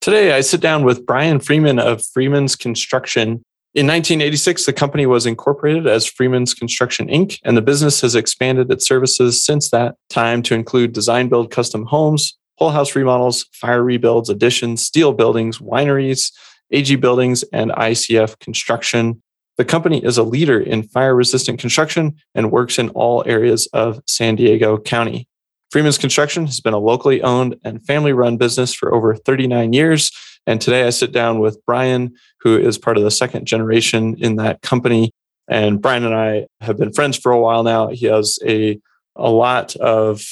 Today, I sit down with Brian Freeman of Freeman's Construction. In 1986, the company was incorporated as Freeman's Construction Inc., and the business has expanded its services since that time to include design build custom homes, whole house remodels, fire rebuilds, additions, steel buildings, wineries, AG buildings, and ICF construction. The company is a leader in fire resistant construction and works in all areas of San Diego County. Freeman's Construction has been a locally owned and family run business for over 39 years. And today I sit down with Brian, who is part of the second generation in that company. And Brian and I have been friends for a while now. He has a, a lot of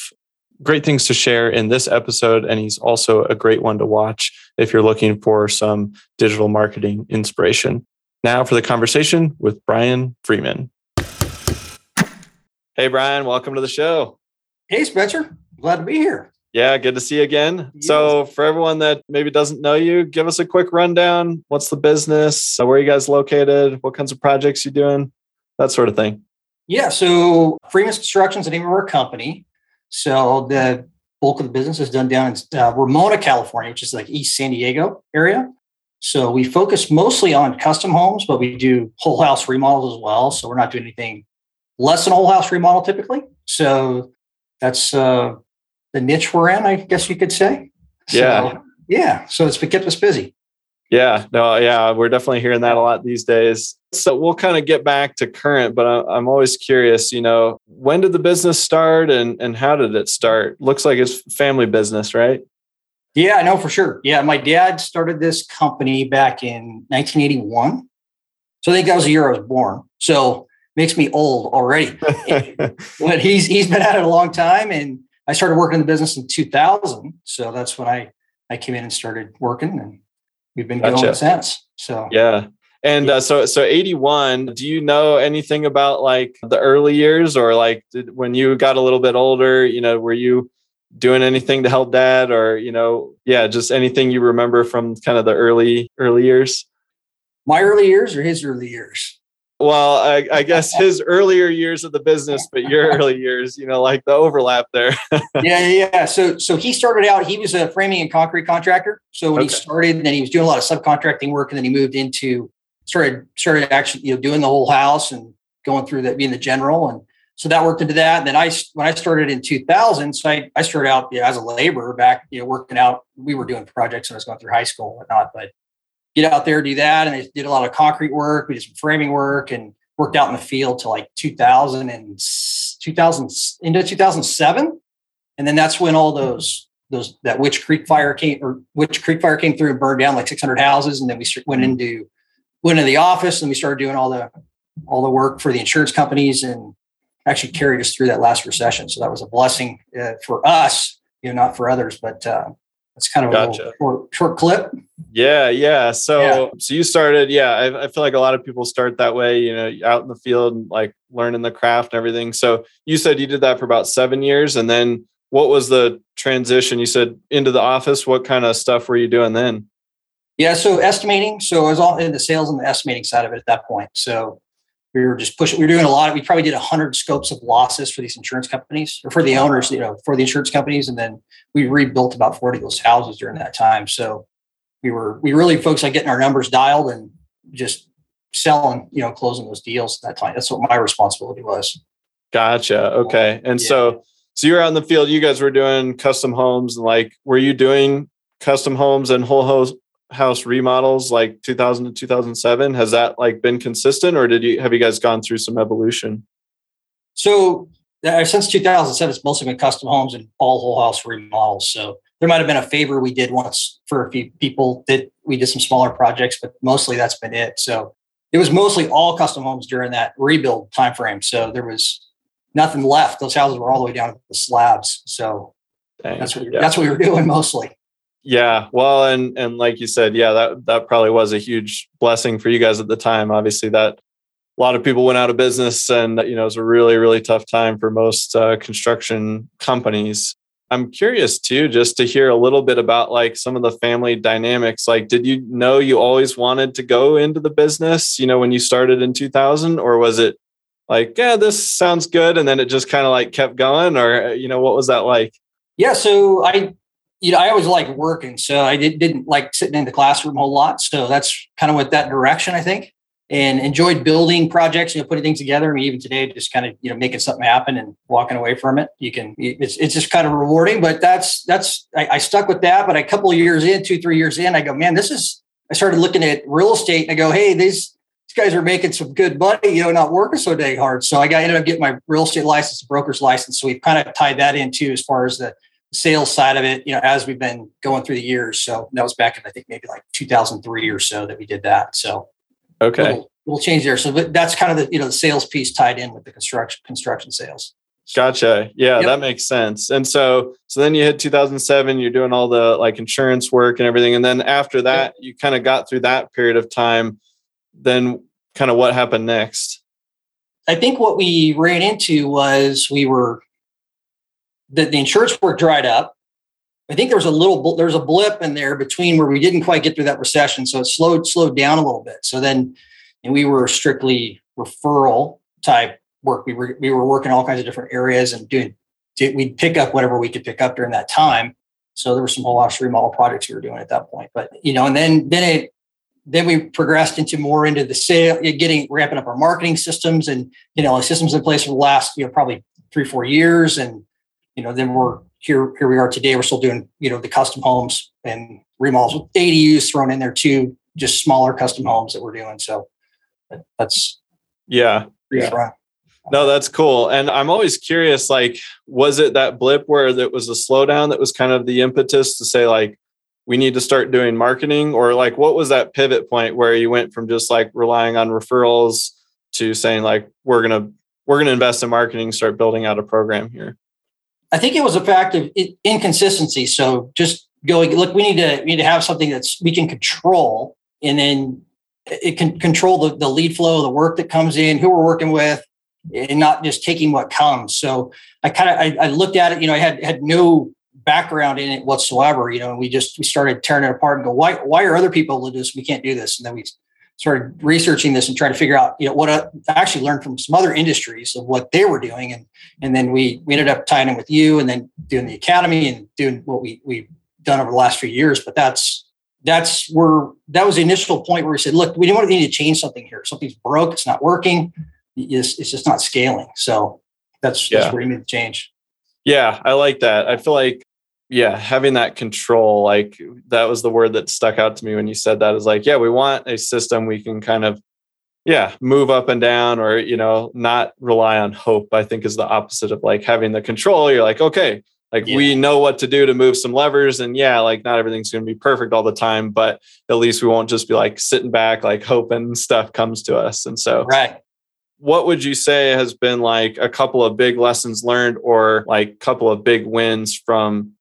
great things to share in this episode. And he's also a great one to watch if you're looking for some digital marketing inspiration. Now for the conversation with Brian Freeman. Hey, Brian, welcome to the show. Hey, Spencer. Glad to be here. Yeah, good to see you again. Yes. So, for everyone that maybe doesn't know you, give us a quick rundown. What's the business? So where are you guys located? What kinds of projects you doing? That sort of thing. Yeah, so Freeman's Construction is the name of our company. So the bulk of the business is done down in uh, Ramona, California, which is like East San Diego area. So we focus mostly on custom homes, but we do whole house remodels as well. So we're not doing anything less than a whole house remodel typically. So that's uh, the niche we're in, I guess you could say. Yeah. So, yeah. So it's kept us busy. Yeah. No, yeah. We're definitely hearing that a lot these days. So we'll kind of get back to current, but I'm always curious, you know, when did the business start and, and how did it start? Looks like it's family business, right? Yeah, I know for sure. Yeah, my dad started this company back in 1981. So I think that was the year I was born. So makes me old already. but he's he's been at it a long time, and I started working in the business in 2000. So that's when I I came in and started working, and we've been gotcha. going since. So yeah. And uh, so, so 81, do you know anything about like the early years or like did, when you got a little bit older, you know, were you doing anything to help dad or, you know, yeah, just anything you remember from kind of the early, early years? My early years or his early years? Well, I, I, guess his earlier years of the business, but your early years, you know, like the overlap there. yeah, yeah. So, so he started out. He was a framing and concrete contractor. So when okay. he started, then he was doing a lot of subcontracting work, and then he moved into started started actually you know doing the whole house and going through that, being the general, and so that worked into that. And then I when I started in 2000, so I, I started out you know, as a laborer back, you know, working out. We were doing projects when I was going through high school and whatnot, but get out there, do that. And I did a lot of concrete work. We did some framing work and worked out in the field till like 2000 and 2000 into 2007. And then that's when all those, those, that Witch Creek fire came or Witch Creek fire came through and burned down like 600 houses. And then we went mm-hmm. into, went into the office and we started doing all the, all the work for the insurance companies and actually carried us through that last recession. So that was a blessing uh, for us, you know, not for others, but, uh, it's kind of gotcha. a short, short, clip. Yeah, yeah. So, yeah. so you started. Yeah, I, I, feel like a lot of people start that way. You know, out in the field, and like learning the craft and everything. So you said you did that for about seven years, and then what was the transition? You said into the office. What kind of stuff were you doing then? Yeah, so estimating. So I was all in the sales and the estimating side of it at that point. So we were just pushing. We were doing a lot. Of, we probably did hundred scopes of losses for these insurance companies or for the owners, you know, for the insurance companies, and then we rebuilt about forty of those houses during that time. So we were we really focused on getting our numbers dialed and just selling, you know, closing those deals at that time. That's what my responsibility was. Gotcha. Okay. And yeah. so so you're out in the field. You guys were doing custom homes, and like, were you doing custom homes and whole house house remodels like 2000 to 2007 has that like been consistent or did you have you guys gone through some evolution? So uh, since 2007 it's mostly been custom homes and all whole house remodels so there might have been a favor we did once for a few people that we did some smaller projects but mostly that's been it. So it was mostly all custom homes during that rebuild time frame so there was nothing left. Those houses were all the way down to the slabs so Dang, that's what yeah. that's what we were doing mostly yeah, well, and and like you said, yeah, that that probably was a huge blessing for you guys at the time. Obviously, that a lot of people went out of business, and you know, it was a really really tough time for most uh, construction companies. I'm curious too, just to hear a little bit about like some of the family dynamics. Like, did you know you always wanted to go into the business? You know, when you started in 2000, or was it like, yeah, this sounds good, and then it just kind of like kept going, or you know, what was that like? Yeah, so I you know, I always liked working, so I did, didn't like sitting in the classroom a whole lot. So that's kind of what that direction, I think, and enjoyed building projects, you know, putting things together. I mean, even today, just kind of, you know, making something happen and walking away from it. You can, it's, it's just kind of rewarding, but that's, that's, I, I stuck with that. But a couple of years in, two, three years in, I go, man, this is, I started looking at real estate and I go, hey, these, these guys are making some good money, you know, not working so dang hard. So I got ended up getting my real estate license, broker's license. So we've kind of tied that in too, as far as the sales side of it, you know, as we've been going through the years. So that was back in I think maybe like 2003 or so that we did that. So okay, we'll, change there. So that's kind of the you know the sales piece tied in with the construction construction sales. Gotcha. Yeah, yep. that makes sense. And so so then you hit 2007, you're doing all the like insurance work and everything and then after that, yep. you kind of got through that period of time. Then kind of what happened next? I think what we ran into was we were the, the insurance work dried up. I think there was a little there's a blip in there between where we didn't quite get through that recession, so it slowed slowed down a little bit. So then, and we were strictly referral type work. We were we were working all kinds of different areas and doing we'd pick up whatever we could pick up during that time. So there were some whole office remodel projects we were doing at that point. But you know, and then then it then we progressed into more into the sale, getting ramping up our marketing systems and you know systems in place for the last you know probably three four years and you know, then we're here, here we are today. We're still doing, you know, the custom homes and remodels with ADUs thrown in there too, just smaller custom homes that we're doing. So that's yeah. yeah. No, that's cool. And I'm always curious, like, was it that blip where there was a slowdown that was kind of the impetus to say, like, we need to start doing marketing? Or like what was that pivot point where you went from just like relying on referrals to saying like we're gonna we're gonna invest in marketing, start building out a program here? I think it was a fact of inconsistency. So just going, look, we need to we need to have something that's we can control, and then it can control the, the lead flow, the work that comes in, who we're working with, and not just taking what comes. So I kind of I, I, looked at it. You know, I had had no background in it whatsoever. You know, we just we started tearing it apart and go, why why are other people able do this? We can't do this. And then we started researching this and trying to figure out, you know, what uh, I actually learned from some other industries of what they were doing. And, and then we, we ended up tying in with you and then doing the academy and doing what we, we've done over the last few years. But that's, that's where, that was the initial point where we said, look, we want to need to change something here. Something's broke. It's not working. It's, it's just not scaling. So that's, yeah. that's where we need to change. Yeah. I like that. I feel like yeah having that control like that was the word that stuck out to me when you said that is like yeah we want a system we can kind of yeah move up and down or you know not rely on hope i think is the opposite of like having the control. You're like okay like yeah. we know what to do to move some levers and yeah like not everything's going to be perfect all the time but at least we won't just be like sitting back like hoping stuff comes to us. And so right. what would you say has been like a couple of big lessons learned or like a couple of big wins from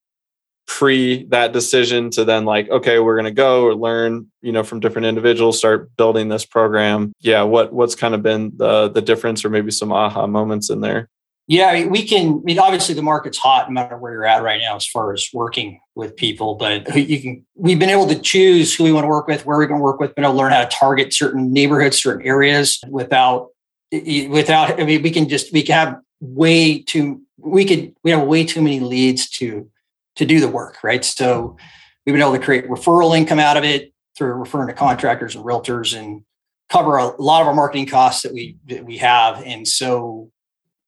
pre that decision to then like okay we're going to go or learn you know from different individuals start building this program. Yeah what what's kind of been the the difference or maybe some aha moments in there? Yeah we can i mean obviously the market's hot no matter where you're at right now as far as working with people but you can we've been able to choose who we want to work with where we can work with been able to learn how to target certain neighborhoods certain areas without without i mean we can just we can have way too we could we have way too many leads to to do the work, right? So we've been able to create referral income out of it through referring to contractors and realtors and cover a lot of our marketing costs that we that we have. And so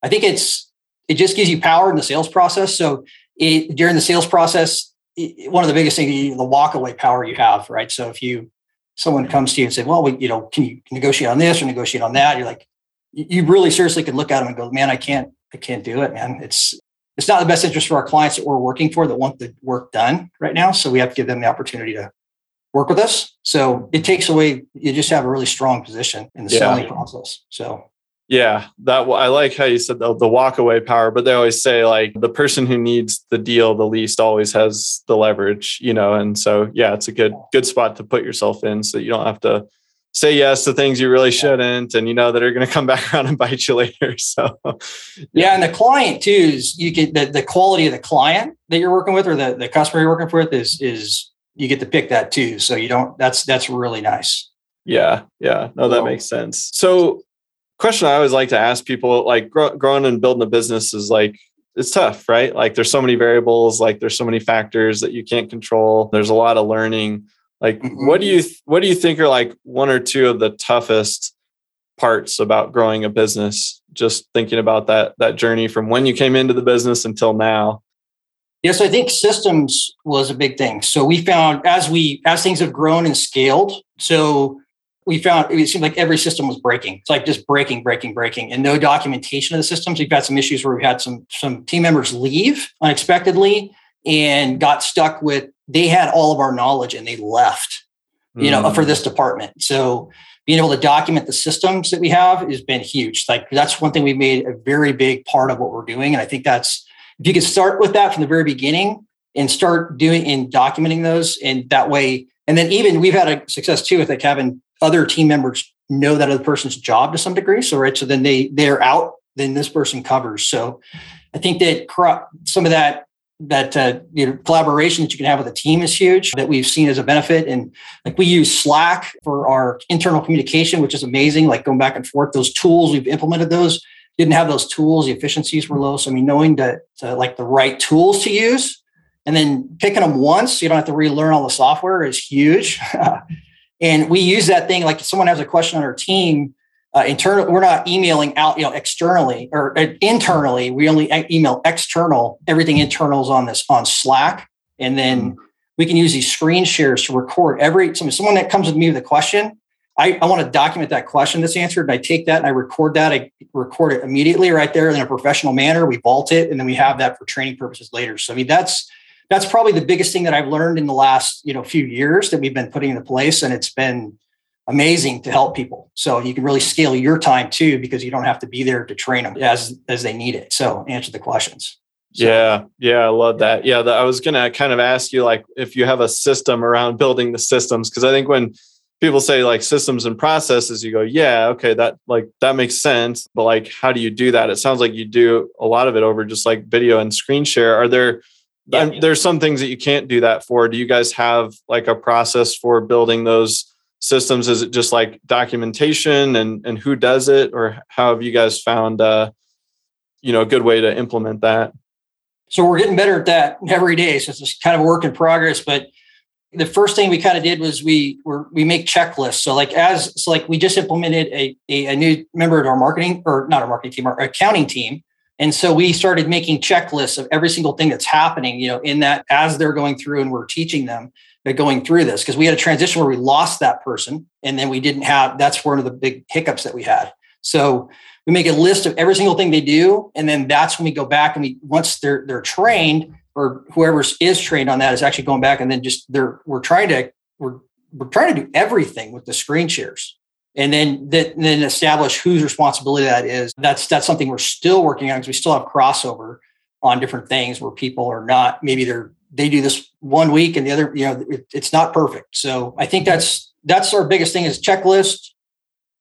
I think it's it just gives you power in the sales process. So it, during the sales process, one of the biggest things, the walk away power you have, right? So if you someone comes to you and say, well, we, you know, can you negotiate on this or negotiate on that? You're like, you really seriously could look at them and go, man, I can't, I can't do it, man. It's it's not the best interest for our clients that we're working for that want the work done right now. So we have to give them the opportunity to work with us. So it takes away, you just have a really strong position in the yeah. selling process. So yeah, that I like how you said the, the walk away power, but they always say like the person who needs the deal the least always has the leverage, you know. And so yeah, it's a good good spot to put yourself in so you don't have to say yes to things you really shouldn't and you know that are going to come back around and bite you later. So yeah, and the client too is you get the, the quality of the client that you're working with or the, the customer you're working with is is you get to pick that too. So you don't that's that's really nice. Yeah, yeah. No, that makes sense. So question I always like to ask people like grow, growing and building a business is like it's tough, right? Like there's so many variables, like there's so many factors that you can't control. There's a lot of learning. Like mm-hmm. what do you what do you think are like one or two of the toughest parts about growing a business? Just thinking about that that journey from when you came into the business until now. Yes, I think systems was a big thing. So we found as we as things have grown and scaled, so we found it seemed like every system was breaking. It's like just breaking, breaking, breaking, and no documentation of the systems. We've had some issues where we've had some some team members leave unexpectedly and got stuck with they had all of our knowledge and they left, you mm. know, for this department. So being able to document the systems that we have has been huge. Like that's one thing we made a very big part of what we're doing. And I think that's if you could start with that from the very beginning and start doing and documenting those and that way and then even we've had a success too with like having other team members know that other person's job to some degree. So right, so then they they're out, then this person covers. So I think that some of that that uh, you know collaboration that you can have with a team is huge that we've seen as a benefit. And like we use slack for our internal communication which is amazing like going back and forth. Those tools we've implemented those. Didn't have those tools. The efficiencies were low. So i mean knowing that like the right tools to use and then picking them once you don't have to relearn all the software is huge. And we use that thing like if someone has a question on our team, uh, internal, we're not emailing out, you know, externally or uh, internally. We only email external. Everything internal is on this on Slack, and then mm-hmm. we can use these screen shares to record every so someone that comes with me with a question. I, I want to document that question that's answered, and I take that and I record that. I record it immediately right there in a professional manner. We vault it, and then we have that for training purposes later. So I mean, that's that's probably the biggest thing that I've learned in the last you know few years that we've been putting into place, and it's been amazing to help people. So you can really scale your time too because you don't have to be there to train them as as they need it. So answer the questions. So. Yeah, yeah, I love that. Yeah, the, I was gonna kind of ask you like if you have a system around building the systems because I think when people say like systems and processes you go yeah okay that like that makes sense but like how do you do that it sounds like you do a lot of it over just like video and screen share are there yeah. Um, there's some things that you can't do that for. Do you guys have like a process for building those systems? Is it just like documentation and and who does it, or how have you guys found uh, you know a good way to implement that? So we're getting better at that every day. So it's kind of a work in progress, but the first thing we kind of did was we were we make checklists. So like as so like we just implemented a, a, a new member of our marketing or not our marketing team, our accounting team and so we started making checklists of every single thing that's happening, you know, in that as they're going through and we're teaching them Uh, going through this because we had a transition where we lost that person and then we didn't have that's one of the big hiccups that we had. So we make a list of every single thing they do and then that's when we go back and we once they're they're trained or whoever is trained on that is actually going back and then just they're we're trying to we're we're trying to do everything with the screen shares and then that, then establish whose responsibility that is. That's that's something we're still working on because we still have crossover on different things where people are not maybe they're they do this one week and the other you know it, it's not perfect. So I think that's that's our biggest thing is checklist.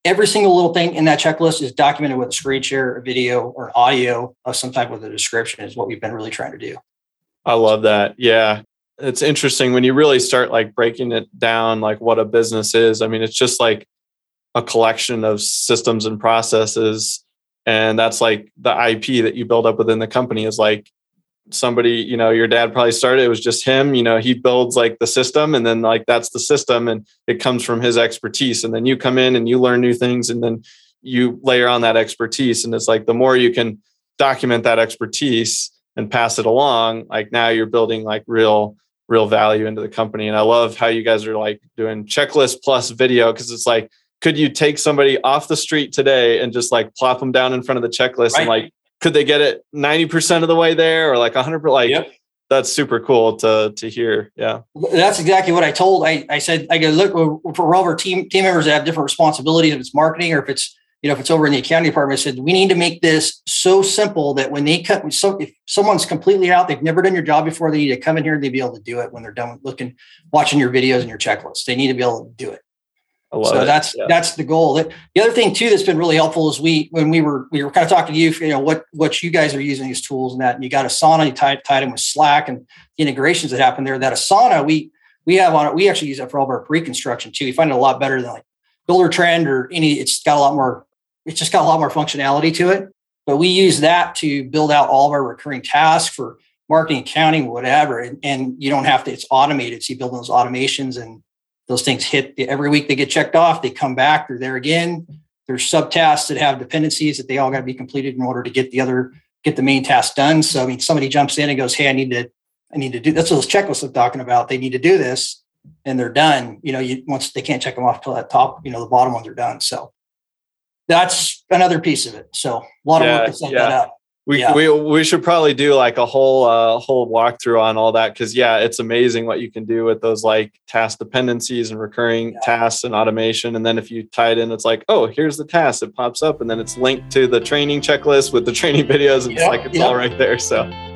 Every single little thing in that checklist is documented with a screen share, a video, or audio of some type with a description. Is what we've been really trying to do. I love that. Yeah, it's interesting when you really start like breaking it down, like what a business is. I mean, it's just like a collection of systems and processes and that's like the ip that you build up within the company is like somebody you know your dad probably started it was just him you know he builds like the system and then like that's the system and it comes from his expertise and then you come in and you learn new things and then you layer on that expertise and it's like the more you can document that expertise and pass it along like now you're building like real real value into the company. And I love how you guys are like doing checklist plus video because it's like, could you take somebody off the street today and just like plop them down in front of the checklist right. and like, could they get it 90% of the way there or like hundred percent? like yep. that's super cool to to hear yeah that's exactly what i told i, I said i go look for all of our team team members that have different responsibilities if it's marketing or if it's you know, if it's over in the accounting department, I said, we need to make this so simple that when they cut, so if someone's completely out, they've never done your job before, they need to come in here and they be able to do it when they're done looking, watching your videos and your checklists. They need to be able to do it. So it. that's yeah. that's the goal. That the other thing too that's been really helpful is we when we were we were kind of talking to you, you know, what what you guys are using these tools and that, and you got Asana, you tied tied in with Slack and the integrations that happen there. That Asana, we we have on it. We actually use it for all of our pre-construction too. We find it a lot better than like Buildertrend or any. It's got a lot more it's just got a lot more functionality to it. But we use that to build out all of our recurring tasks for marketing, accounting, whatever. And, and you don't have to, it's automated. So you build those automations and those things hit every week they get checked off, they come back, they're there again. There's subtasks that have dependencies that they all got to be completed in order to get the other, get the main task done. So I mean, somebody jumps in and goes, Hey, I need to, I need to do that's what those checklists I'm talking about. They need to do this and they're done. You know, you once they can't check them off till that top, you know, the bottom ones are done. So that's another piece of it. So a lot of work to set yeah. that up. We, yeah. we we should probably do like a whole uh, whole walkthrough on all that because yeah, it's amazing what you can do with those like task dependencies and recurring yeah. tasks and automation. And then if you tie it in, it's like oh, here's the task. It pops up, and then it's linked to the training checklist with the training videos. And yep. It's like it's yep. all right there. So.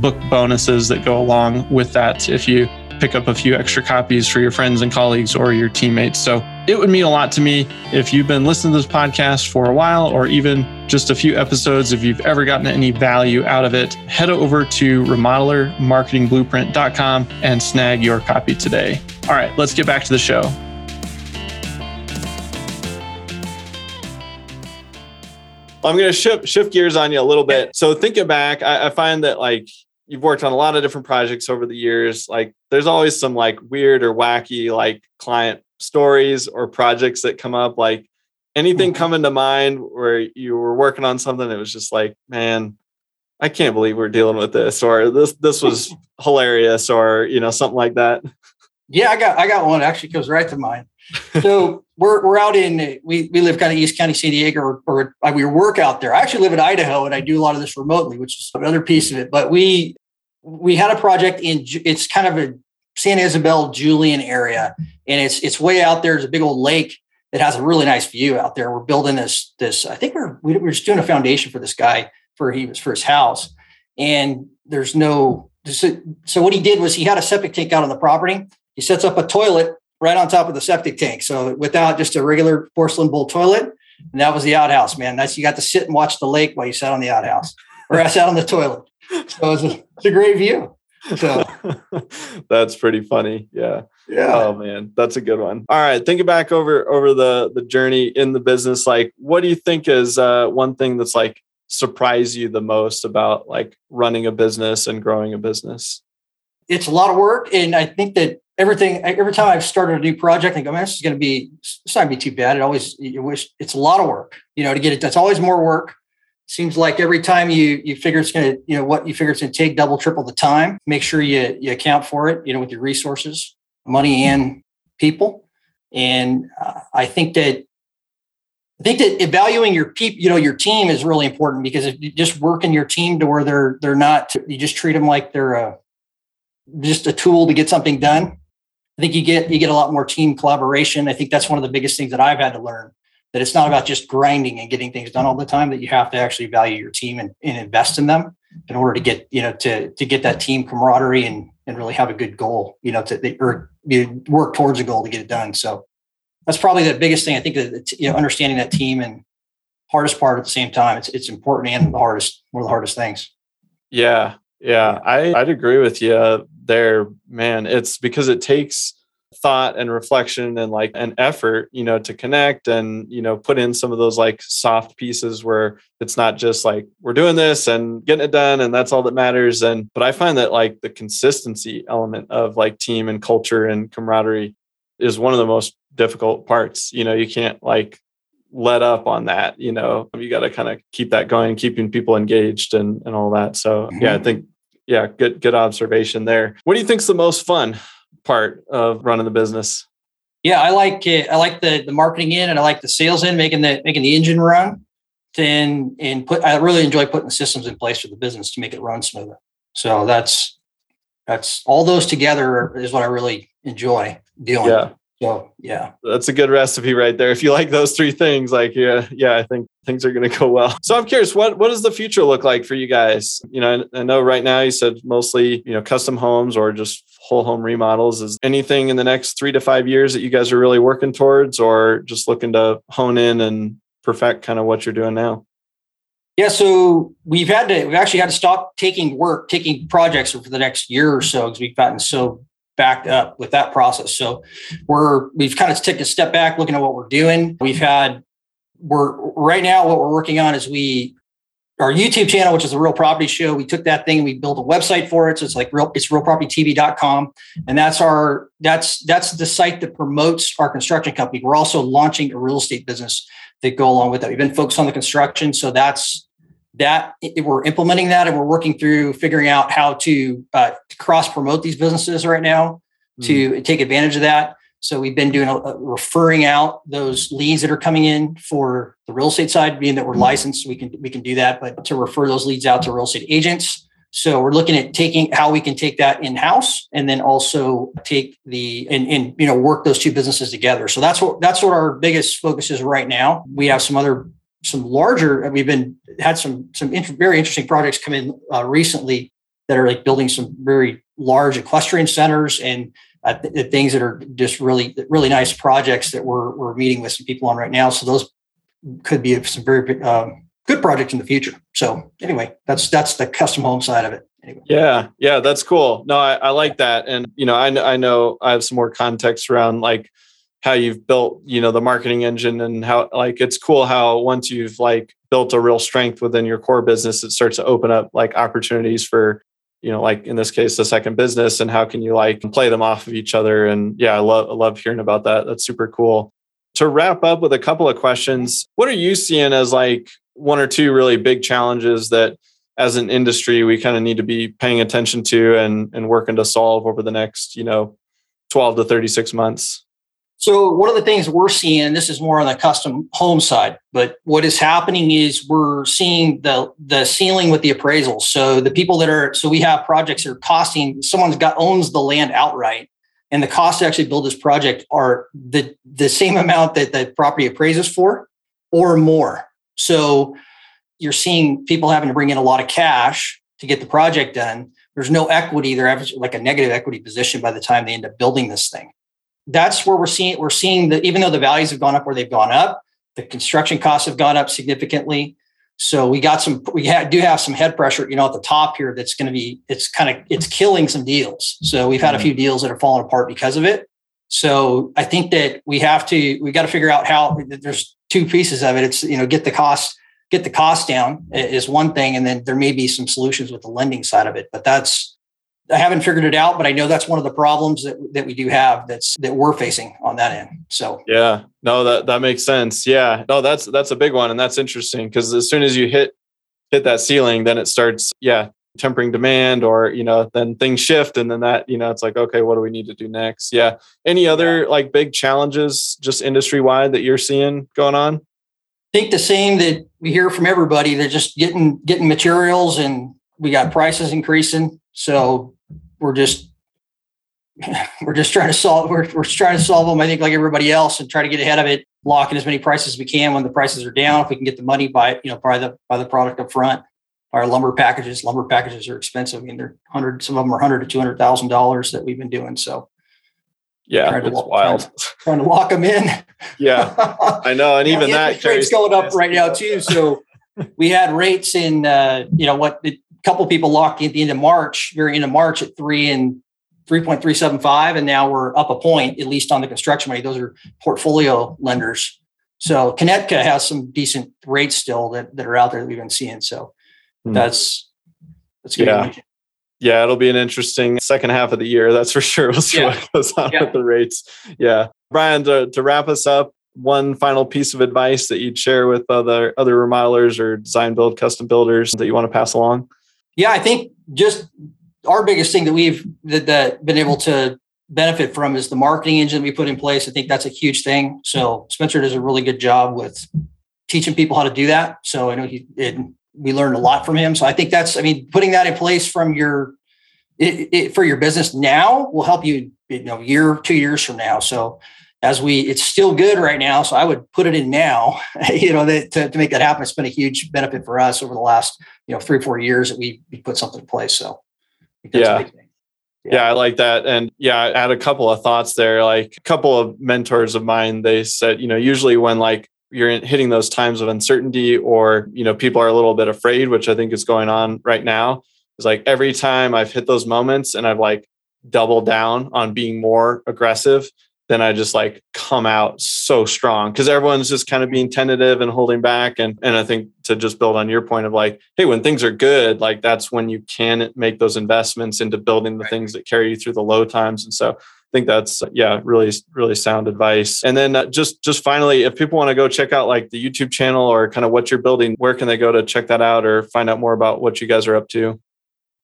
book bonuses that go along with that if you pick up a few extra copies for your friends and colleagues or your teammates. So it would mean a lot to me if you've been listening to this podcast for a while or even just a few episodes. If you've ever gotten any value out of it, head over to remodelermarketingblueprint.com and snag your copy today. All right, let's get back to the show. I'm going to shift shift gears on you a little bit. So thinking back, I, I find that like you've worked on a lot of different projects over the years. Like there's always some like weird or wacky like client stories or projects that come up. Like anything mm-hmm. coming to mind where you were working on something that was just like, man, I can't believe we're dealing with this, or this this was hilarious, or you know something like that. Yeah, I got I got one actually goes right to mind. So we're we're out in we we live kind of East County, San Diego, or, or we work out there. I actually live in Idaho, and I do a lot of this remotely, which is another piece of it. But we we had a project in it's kind of a San Isabel Julian area, and it's it's way out there. There's a big old lake that has a really nice view out there. We're building this this. I think we're we're just doing a foundation for this guy for he was for his house, and there's no. So what he did was he had a septic tank out on the property. He sets up a toilet right on top of the septic tank. So without just a regular porcelain bowl toilet, and that was the outhouse, man. That's you got to sit and watch the lake while you sat on the outhouse, or I sat on the toilet. So it's a, it's a great view. So that's pretty funny. Yeah. Yeah. Oh man, that's a good one. All right, thinking back over over the the journey in the business, like what do you think is uh, one thing that's like surprised you the most about like running a business and growing a business? It's a lot of work, and I think that everything every time I've started a new project, I go, man, this is going to be it's not going to be too bad. It always you wish it's a lot of work, you know, to get it. That's always more work. Seems like every time you you figure it's going to you know what you figure it's going to take double triple the time. Make sure you you account for it, you know, with your resources, money and people. And uh, I think that I think that evaluating your people, you know, your team is really important because if you just work in your team to where they're they're not, you just treat them like they're a just a tool to get something done I think you get you get a lot more team collaboration. I think that's one of the biggest things that I've had to learn that it's not about just grinding and getting things done all the time that you have to actually value your team and, and invest in them in order to get you know to to get that team camaraderie and and really have a good goal you know to or you work towards a goal to get it done. So that's probably the biggest thing. I think that you know understanding that team and hardest part at the same time it's it's important and the hardest one of the hardest things. Yeah. Yeah. I i'd agree with you there man. It's because it takes thought and reflection and like an effort you know to connect and you know put in some of those like soft pieces where it's not just like we're doing this and getting it done and that's all that matters. And but i find that like the consistency element of like team and culture and camaraderie is one of the most difficult parts. You know you can't like let up on that you know. You got to kind of keep that going keeping people engaged and and all that. So mm-hmm. yeah i think yeah good good observation there. What do you think's the most fun part of running the business? Yeah, I like it. I like the the marketing in, and I like the sales in, making the making the engine run. Then and put. I really enjoy putting the systems in place for the business to make it run smoother. So that's that's all those together is what I really enjoy doing. Yeah. So yeah, that's a good recipe right there. If you like those three things, like yeah, yeah, I think things are going to go well. So I'm curious, what what does the future look like for you guys? You know, I, I know right now you said mostly you know custom homes or just whole home remodels. Is anything in the next three to five years that you guys are really working towards, or just looking to hone in and perfect kind of what you're doing now? Yeah, so we've had to we've actually had to stop taking work, taking projects for the next year or so because we've gotten so backed up with that process. So we're we've kind of taken a step back, looking at what we're doing. We've had we're right now what we're working on is we our YouTube channel, which is a real property show. We took that thing and we built a website for it. So it's like real, it's realpropertytv.com. And that's our, that's, that's the site that promotes our construction company. We're also launching a real estate business that go along with that. We've been focused on the construction. So that's, that we're implementing that and we're working through figuring out how to, uh, cross promote these businesses right now mm. to take advantage of that. So we've been doing a, a, referring out those leads that are coming in for the real estate side, being that we're mm. licensed, we can we can do that, but to refer those leads out to real estate agents. So we're looking at taking how we can take that in house and then also take the and, and you know work those two businesses together. So that's what that's what our biggest focus is right now. We have some other some larger. We've been had some some inter, very interesting projects come in uh, recently that are like building some very large equestrian centers and uh, th- things that are just really really nice projects that we're we're meeting with some people on right now. So those could be some very um, good projects in the future. So anyway, that's that's the custom home side of it. Anyway. Yeah, yeah, that's cool. No, I, I like that, and you know, I I know I have some more context around like how you've built you know the marketing engine and how like it's cool how once you've like built a real strength within your core business it starts to open up like opportunities for you know like in this case the second business and how can you like play them off of each other? And yeah i love i love hearing about that. That's super cool. To wrap up with a couple of questions what are you seeing as like one or two really big challenges that as an industry we kind of need to be paying attention to and and working to solve over the next you know 12 to 36 months so one of the things we're seeing, and this is more on the custom home side, but what is happening is we're seeing the the ceiling with the appraisals. So the people that are so we have projects that are costing someone's got owns the land outright, and the cost to actually build this project are the the same amount that the property appraises for, or more. So you're seeing people having to bring in a lot of cash to get the project done. There's no equity. They're like a negative equity position by the time they end up building this thing that's where we're seeing we're seeing that even though the values have gone up where they've gone up, the construction costs have gone up significantly. So we got some we ha- do have some head pressure, you know, at the top here that's going to be it's kind of it's killing some deals. So we've had a mm-hmm. few deals that are falling apart because of it. So I think that we have to we got to figure out how there's two pieces of it. It's you know get the cost get the cost down is one thing, and then there may be some solutions with the lending side of it. But that's I haven't figured it out, but I know that's one of the problems that, that we do have that's that we're facing on that end. So yeah, no, that that makes sense. Yeah, no, that's that's a big one, and that's interesting because as soon as you hit hit that ceiling, then it starts, yeah, tempering demand, or you know, then things shift, and then that you know, it's like, okay, what do we need to do next? Yeah. Any other like big challenges, just industry wide, that you're seeing going on? I think the same that we hear from everybody. They're just getting getting materials, and we got prices increasing. So we're just we're just trying to solve we're, we're trying to solve them i think like everybody else and try to get ahead of it lock in as many prices as we can when the prices are down if we can get the money by you know by the by the product up front. Our lumber packages lumber packages are expensive i mean they're 100 some of them are 100 to 200 thousand dollars that we've been doing so. Yeah it's lock, wild. trying, trying, to lock them in. Yeah i know and even yeah, that rates going up right now too so we had rates in uh, you know what a couple people locked at the end of march very end of march at three and 3.375 and now we're up a point at least on the construction money those are portfolio lenders so Kinecta has some decent rates still that, that are out there that we've been seeing so mm. that's that's good yeah. yeah it'll be an interesting second half of the year that's for sure we'll see yeah. what goes on yeah. with the rates yeah brian to, to wrap us up one final piece of advice that you'd share with other other remodelers or design build custom builders that you want to pass along yeah i think just our biggest thing that we've that, that been able to benefit from is the marketing engine we put in place. I think that's a huge thing. So Spencer does a really good job with teaching people how to do that. So I know he it, we learned a lot from him. So I think that's I mean putting that in place from your it, it, for your business now will help you you know year two years from now. So as we it's still good right now so i would put it in now you know that, to, to make that happen it's been a huge benefit for us over the last you know three or four years that we, we put something in place so yeah. yeah. yeah. I like that. And yeah, I had a couple of thoughts there. Like a couple of mentors of mine, they said, you know, usually when like you're hitting those times of uncertainty or, you know, people are a little bit afraid, which I think is going on right now, is like every time I've hit those moments and I've like doubled down on being more aggressive, then I just like come out so strong because everyone's just kind of being tentative and holding back. And and I think to just build on your point of like, hey, when things are good, like that's when you can make those investments into building the things that carry you through the low times. And so I think that's yeah, really really sound advice. And then uh, just just finally, if people want to go check out like the YouTube channel or kind of what you're building, where can they go to check that out or find out more about what you guys are up to?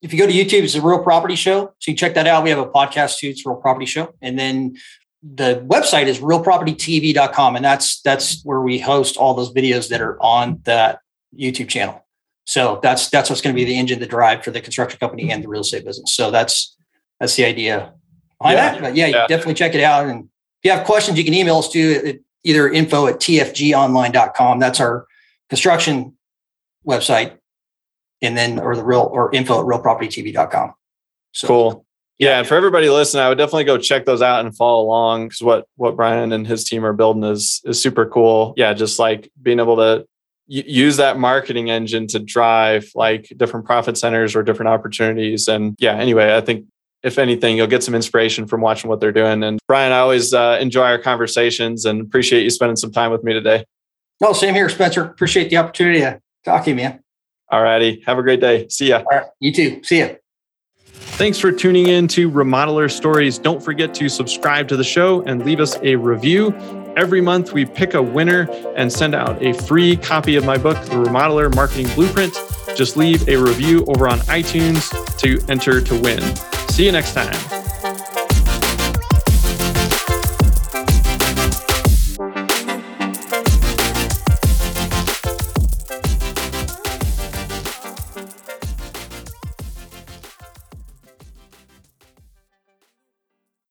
if you go to YouTube, it's a real property show. So you check that out. We have a podcast too. It's a real property show. And then the website is realpropertytv.com and that's that's where we host all those videos that are on that YouTube channel. So that's that's what's going to be the engine, the drive for the construction company and the real estate business. So that's that's the idea behind yeah. that. But yeah, yeah, definitely check it out. And if you have questions, you can email us to either info at tfgonline.com. That's our construction website. And then or the real or info at realpropertytv.com. So cool. Yeah, and for everybody listening, I would definitely go check those out and follow along because what what Brian and his team are building is is super cool. Yeah, just like being able to use that marketing engine to drive like different profit centers or different opportunities. And yeah, anyway, I think if anything, you'll get some inspiration from watching what they're doing. And Brian, I always uh, enjoy our conversations and appreciate you spending some time with me today. No, same here, Spencer. Appreciate the opportunity to talk to you, man. All righty. Have a great day. See ya. All right. You too. See ya. Thanks for tuning in to Remodeler Stories. Don't forget to subscribe to the show and leave us a review. Every month, we pick a winner and send out a free copy of my book, The Remodeler Marketing Blueprint. Just leave a review over on iTunes to enter to win. See you next time.